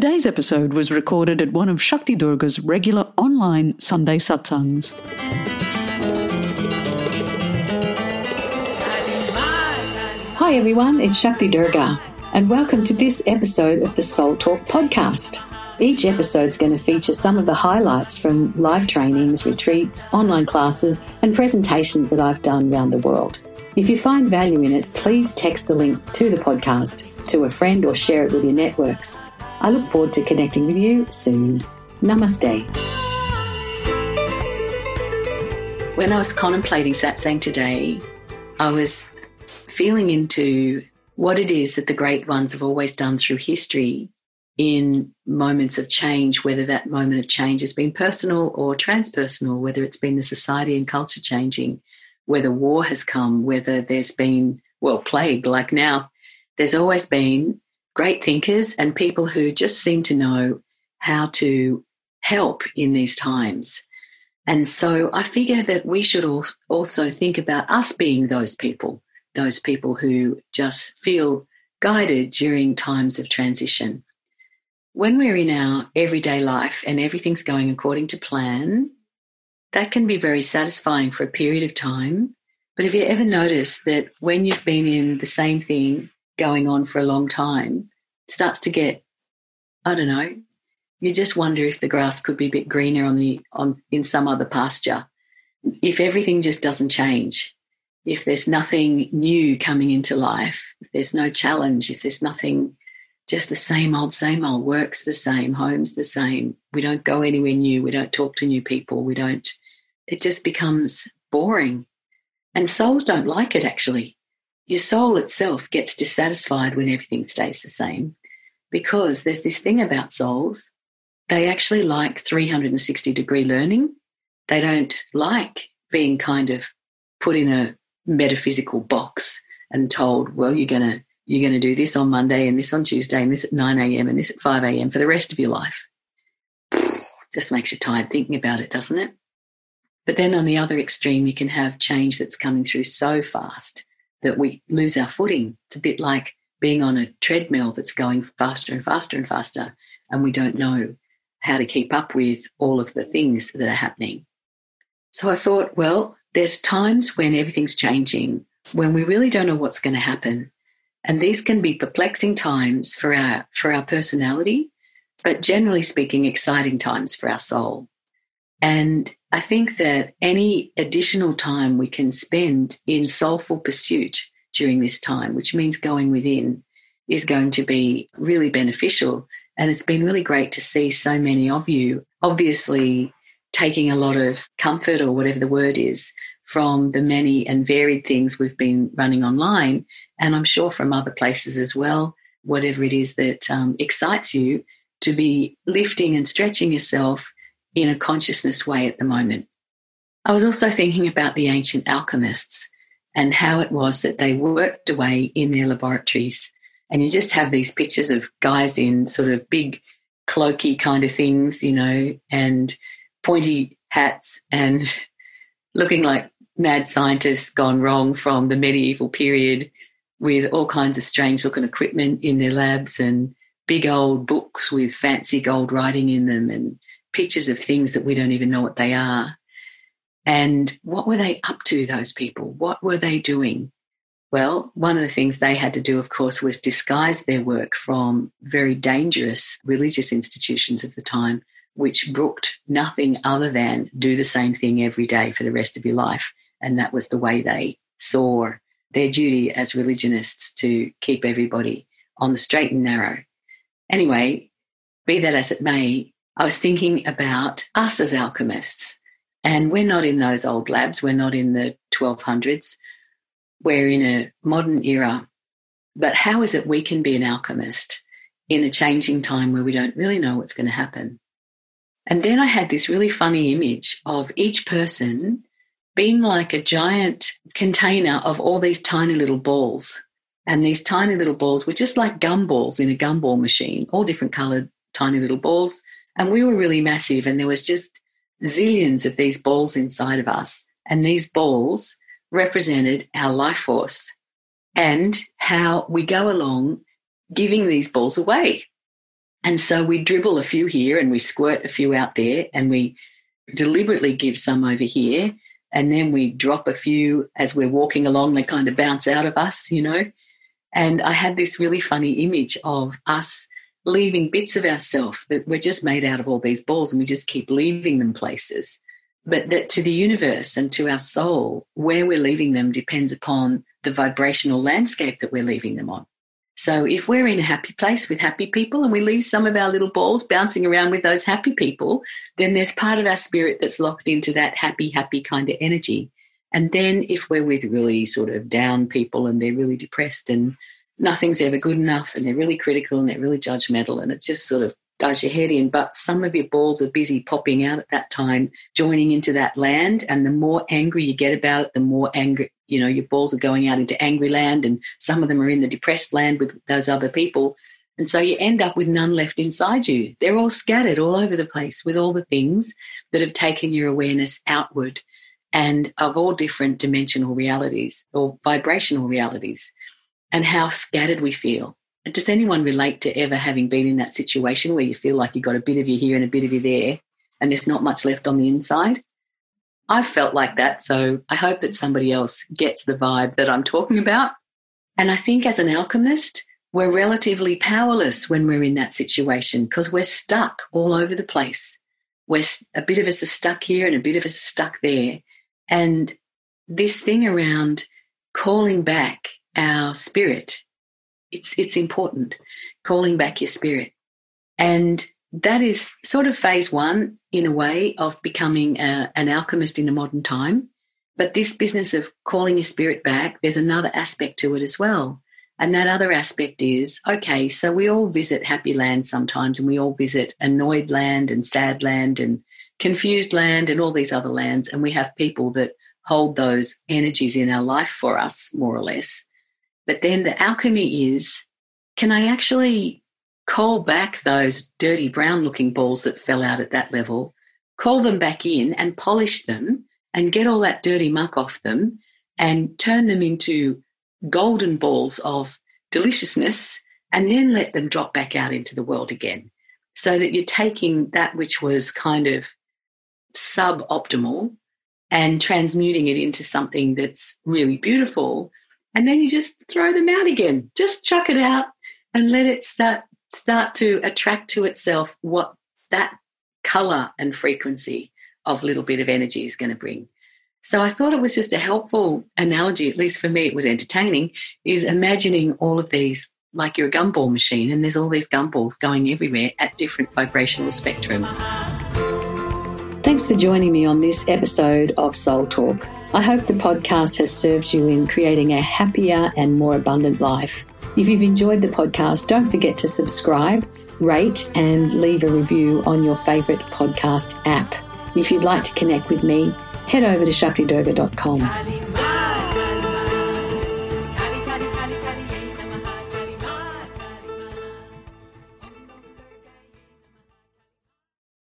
Today's episode was recorded at one of Shakti Durga's regular online Sunday satsangs. Hi everyone, it's Shakti Durga, and welcome to this episode of the Soul Talk podcast. Each episode is going to feature some of the highlights from live trainings, retreats, online classes, and presentations that I've done around the world. If you find value in it, please text the link to the podcast to a friend or share it with your networks. I look forward to connecting with you soon. Namaste. When I was contemplating satsang today, I was feeling into what it is that the great ones have always done through history in moments of change, whether that moment of change has been personal or transpersonal, whether it's been the society and culture changing, whether war has come, whether there's been, well, plague like now, there's always been great thinkers and people who just seem to know how to help in these times. And so I figure that we should also think about us being those people, those people who just feel guided during times of transition when we're in our everyday life and everything's going according to plan, that can be very satisfying for a period of time. But have you ever noticed that when you've been in the same thing going on for a long time, starts to get, I don't know, you just wonder if the grass could be a bit greener on the on in some other pasture. If everything just doesn't change, if there's nothing new coming into life, if there's no challenge, if there's nothing just the same old, same old. Work's the same, home's the same. We don't go anywhere new. We don't talk to new people. We don't, it just becomes boring. And souls don't like it actually. Your soul itself gets dissatisfied when everything stays the same because there's this thing about souls. They actually like 360 degree learning. They don't like being kind of put in a metaphysical box and told, well, you're going to you're going to do this on Monday and this on Tuesday and this at 9 a.m. and this at 5 a.m. for the rest of your life. Just makes you tired thinking about it, doesn't it? But then on the other extreme, you can have change that's coming through so fast that we lose our footing. It's a bit like being on a treadmill that's going faster and faster and faster, and we don't know how to keep up with all of the things that are happening. So I thought, well, there's times when everything's changing, when we really don't know what's going to happen. And these can be perplexing times for our, for our personality, but generally speaking, exciting times for our soul. And I think that any additional time we can spend in soulful pursuit during this time, which means going within, is going to be really beneficial. And it's been really great to see so many of you, obviously taking a lot of comfort or whatever the word is from the many and varied things we've been running online, and I'm sure from other places as well, whatever it is that um, excites you to be lifting and stretching yourself in a consciousness way at the moment. I was also thinking about the ancient alchemists and how it was that they worked away in their laboratories. And you just have these pictures of guys in sort of big, cloaky kind of things, you know, and pointy hats and looking like mad scientists gone wrong from the medieval period with all kinds of strange looking equipment in their labs and big old books with fancy gold writing in them and pictures of things that we don't even know what they are. And what were they up to, those people? What were they doing? Well, one of the things they had to do, of course, was disguise their work from very dangerous religious institutions of the time, which brooked nothing other than do the same thing every day for the rest of your life. And that was the way they saw their duty as religionists to keep everybody on the straight and narrow. Anyway, be that as it may, I was thinking about us as alchemists. And we're not in those old labs, we're not in the 1200s, we're in a modern era. But how is it we can be an alchemist in a changing time where we don't really know what's going to happen? And then I had this really funny image of each person being like a giant container of all these tiny little balls. And these tiny little balls were just like gumballs in a gumball machine, all different colored tiny little balls. And we were really massive, and there was just zillions of these balls inside of us. And these balls represented our life force and how we go along giving these balls away. And so we dribble a few here and we squirt a few out there and we deliberately give some over here. And then we drop a few as we're walking along, they kind of bounce out of us, you know. And I had this really funny image of us leaving bits of ourselves that we're just made out of all these balls and we just keep leaving them places. But that to the universe and to our soul, where we're leaving them depends upon the vibrational landscape that we're leaving them on. So if we're in a happy place with happy people and we leave some of our little balls bouncing around with those happy people, then there's part of our spirit that's locked into that happy, happy kind of energy. And then if we're with really sort of down people and they're really depressed and nothing's ever good enough and they're really critical and they're really judgmental and it just sort of does your head in. But some of your balls are busy popping out at that time, joining into that land. And the more angry you get about it, the more angry, you know, your balls are going out into angry land. And some of them are in the depressed land with those other people. And so you end up with none left inside you. They're all scattered all over the place with all the things that have taken your awareness outward and of all different dimensional realities or vibrational realities and how scattered we feel does anyone relate to ever having been in that situation where you feel like you've got a bit of you here and a bit of you there, and there's not much left on the inside? I've felt like that, so I hope that somebody else gets the vibe that I'm talking about. And I think as an alchemist, we're relatively powerless when we're in that situation because we're stuck all over the place. We're a bit of us are stuck here and a bit of us are stuck there. And this thing around calling back our spirit. It's it's important calling back your spirit. And that is sort of phase one in a way of becoming a, an alchemist in a modern time. But this business of calling your spirit back there's another aspect to it as well. And that other aspect is okay so we all visit happy land sometimes and we all visit annoyed land and sad land and confused land and all these other lands and we have people that hold those energies in our life for us more or less but then the alchemy is can I actually call back those dirty brown looking balls that fell out at that level, call them back in and polish them and get all that dirty muck off them and turn them into golden balls of deliciousness and then let them drop back out into the world again. So that you're taking that which was kind of suboptimal and transmuting it into something that's really beautiful and then you just throw them out again. Just chuck it out and let it start start to attract to itself what that color and frequency of little bit of energy is going to bring. So I thought it was just a helpful analogy, at least for me, it was entertaining, is imagining all of these like you're a gumball machine and there's all these gumballs going everywhere at different vibrational spectrums. Thanks for joining me on this episode of Soul Talk. I hope the podcast has served you in creating a happier and more abundant life. If you've enjoyed the podcast, don't forget to subscribe, rate, and leave a review on your favourite podcast app. If you'd like to connect with me, head over to shaktidurga.com.